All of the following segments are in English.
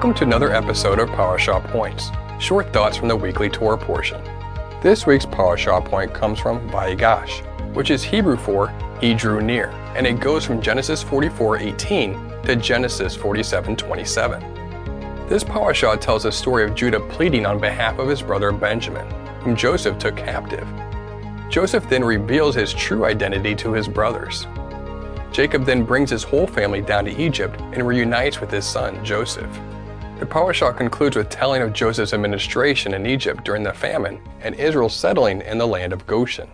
Welcome to another episode of Parashah Points, short thoughts from the weekly Torah portion. This week's Parashah point comes from Vayigash, which is Hebrew for He drew near, and it goes from Genesis 44:18 to Genesis 47:27. This Parashah tells the story of Judah pleading on behalf of his brother Benjamin, whom Joseph took captive. Joseph then reveals his true identity to his brothers. Jacob then brings his whole family down to Egypt and reunites with his son Joseph. The Parashah concludes with telling of Joseph's administration in Egypt during the famine and Israel settling in the land of Goshen.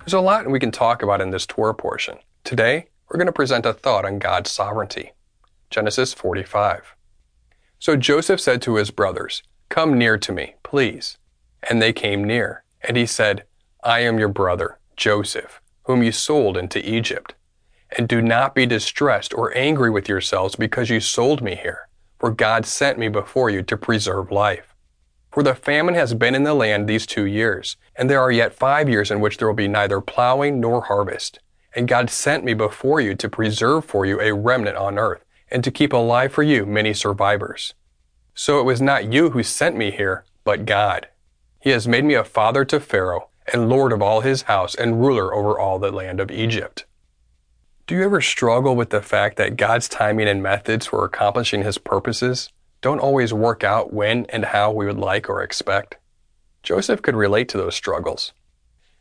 There's a lot we can talk about in this Torah portion. Today, we're going to present a thought on God's sovereignty. Genesis 45. So Joseph said to his brothers, Come near to me, please. And they came near. And he said, I am your brother, Joseph, whom you sold into Egypt. And do not be distressed or angry with yourselves because you sold me here, for God sent me before you to preserve life. For the famine has been in the land these two years, and there are yet five years in which there will be neither plowing nor harvest. And God sent me before you to preserve for you a remnant on earth, and to keep alive for you many survivors. So it was not you who sent me here, but God. He has made me a father to Pharaoh, and lord of all his house, and ruler over all the land of Egypt. Do you ever struggle with the fact that God's timing and methods for accomplishing His purposes don't always work out when and how we would like or expect? Joseph could relate to those struggles.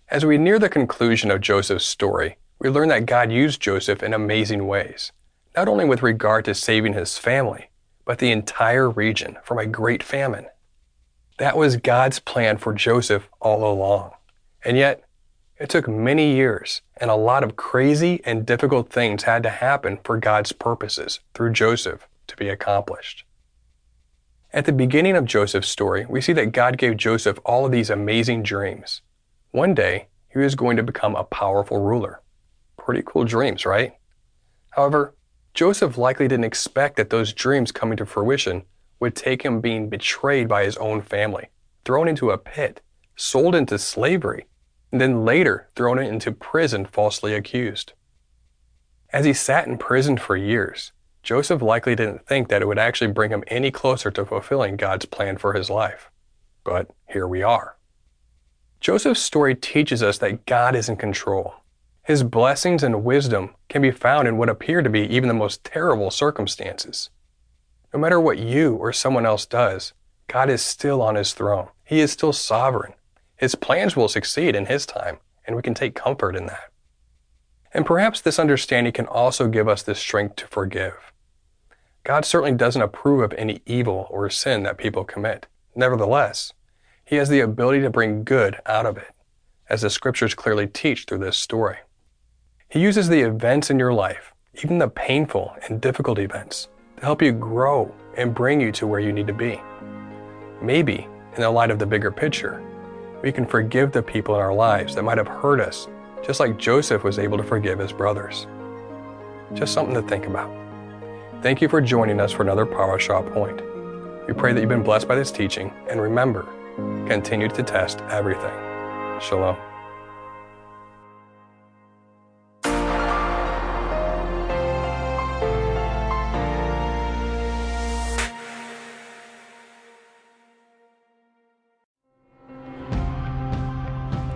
As we near the conclusion of Joseph's story, we learn that God used Joseph in amazing ways, not only with regard to saving his family, but the entire region from a great famine. That was God's plan for Joseph all along. And yet, it took many years, and a lot of crazy and difficult things had to happen for God's purposes through Joseph to be accomplished. At the beginning of Joseph's story, we see that God gave Joseph all of these amazing dreams. One day, he was going to become a powerful ruler. Pretty cool dreams, right? However, Joseph likely didn't expect that those dreams coming to fruition would take him being betrayed by his own family, thrown into a pit, sold into slavery, and then later thrown into prison falsely accused. As he sat in prison for years, Joseph likely didn't think that it would actually bring him any closer to fulfilling God's plan for his life. But here we are. Joseph's story teaches us that God is in control. His blessings and wisdom can be found in what appear to be even the most terrible circumstances. No matter what you or someone else does, God is still on his throne. He is still sovereign. His plans will succeed in His time, and we can take comfort in that. And perhaps this understanding can also give us the strength to forgive. God certainly doesn't approve of any evil or sin that people commit. Nevertheless, He has the ability to bring good out of it, as the scriptures clearly teach through this story. He uses the events in your life, even the painful and difficult events, to help you grow and bring you to where you need to be. Maybe, in the light of the bigger picture, we can forgive the people in our lives that might have hurt us, just like Joseph was able to forgive his brothers. Just something to think about. Thank you for joining us for another Parashah Point. We pray that you've been blessed by this teaching, and remember, continue to test everything. Shalom.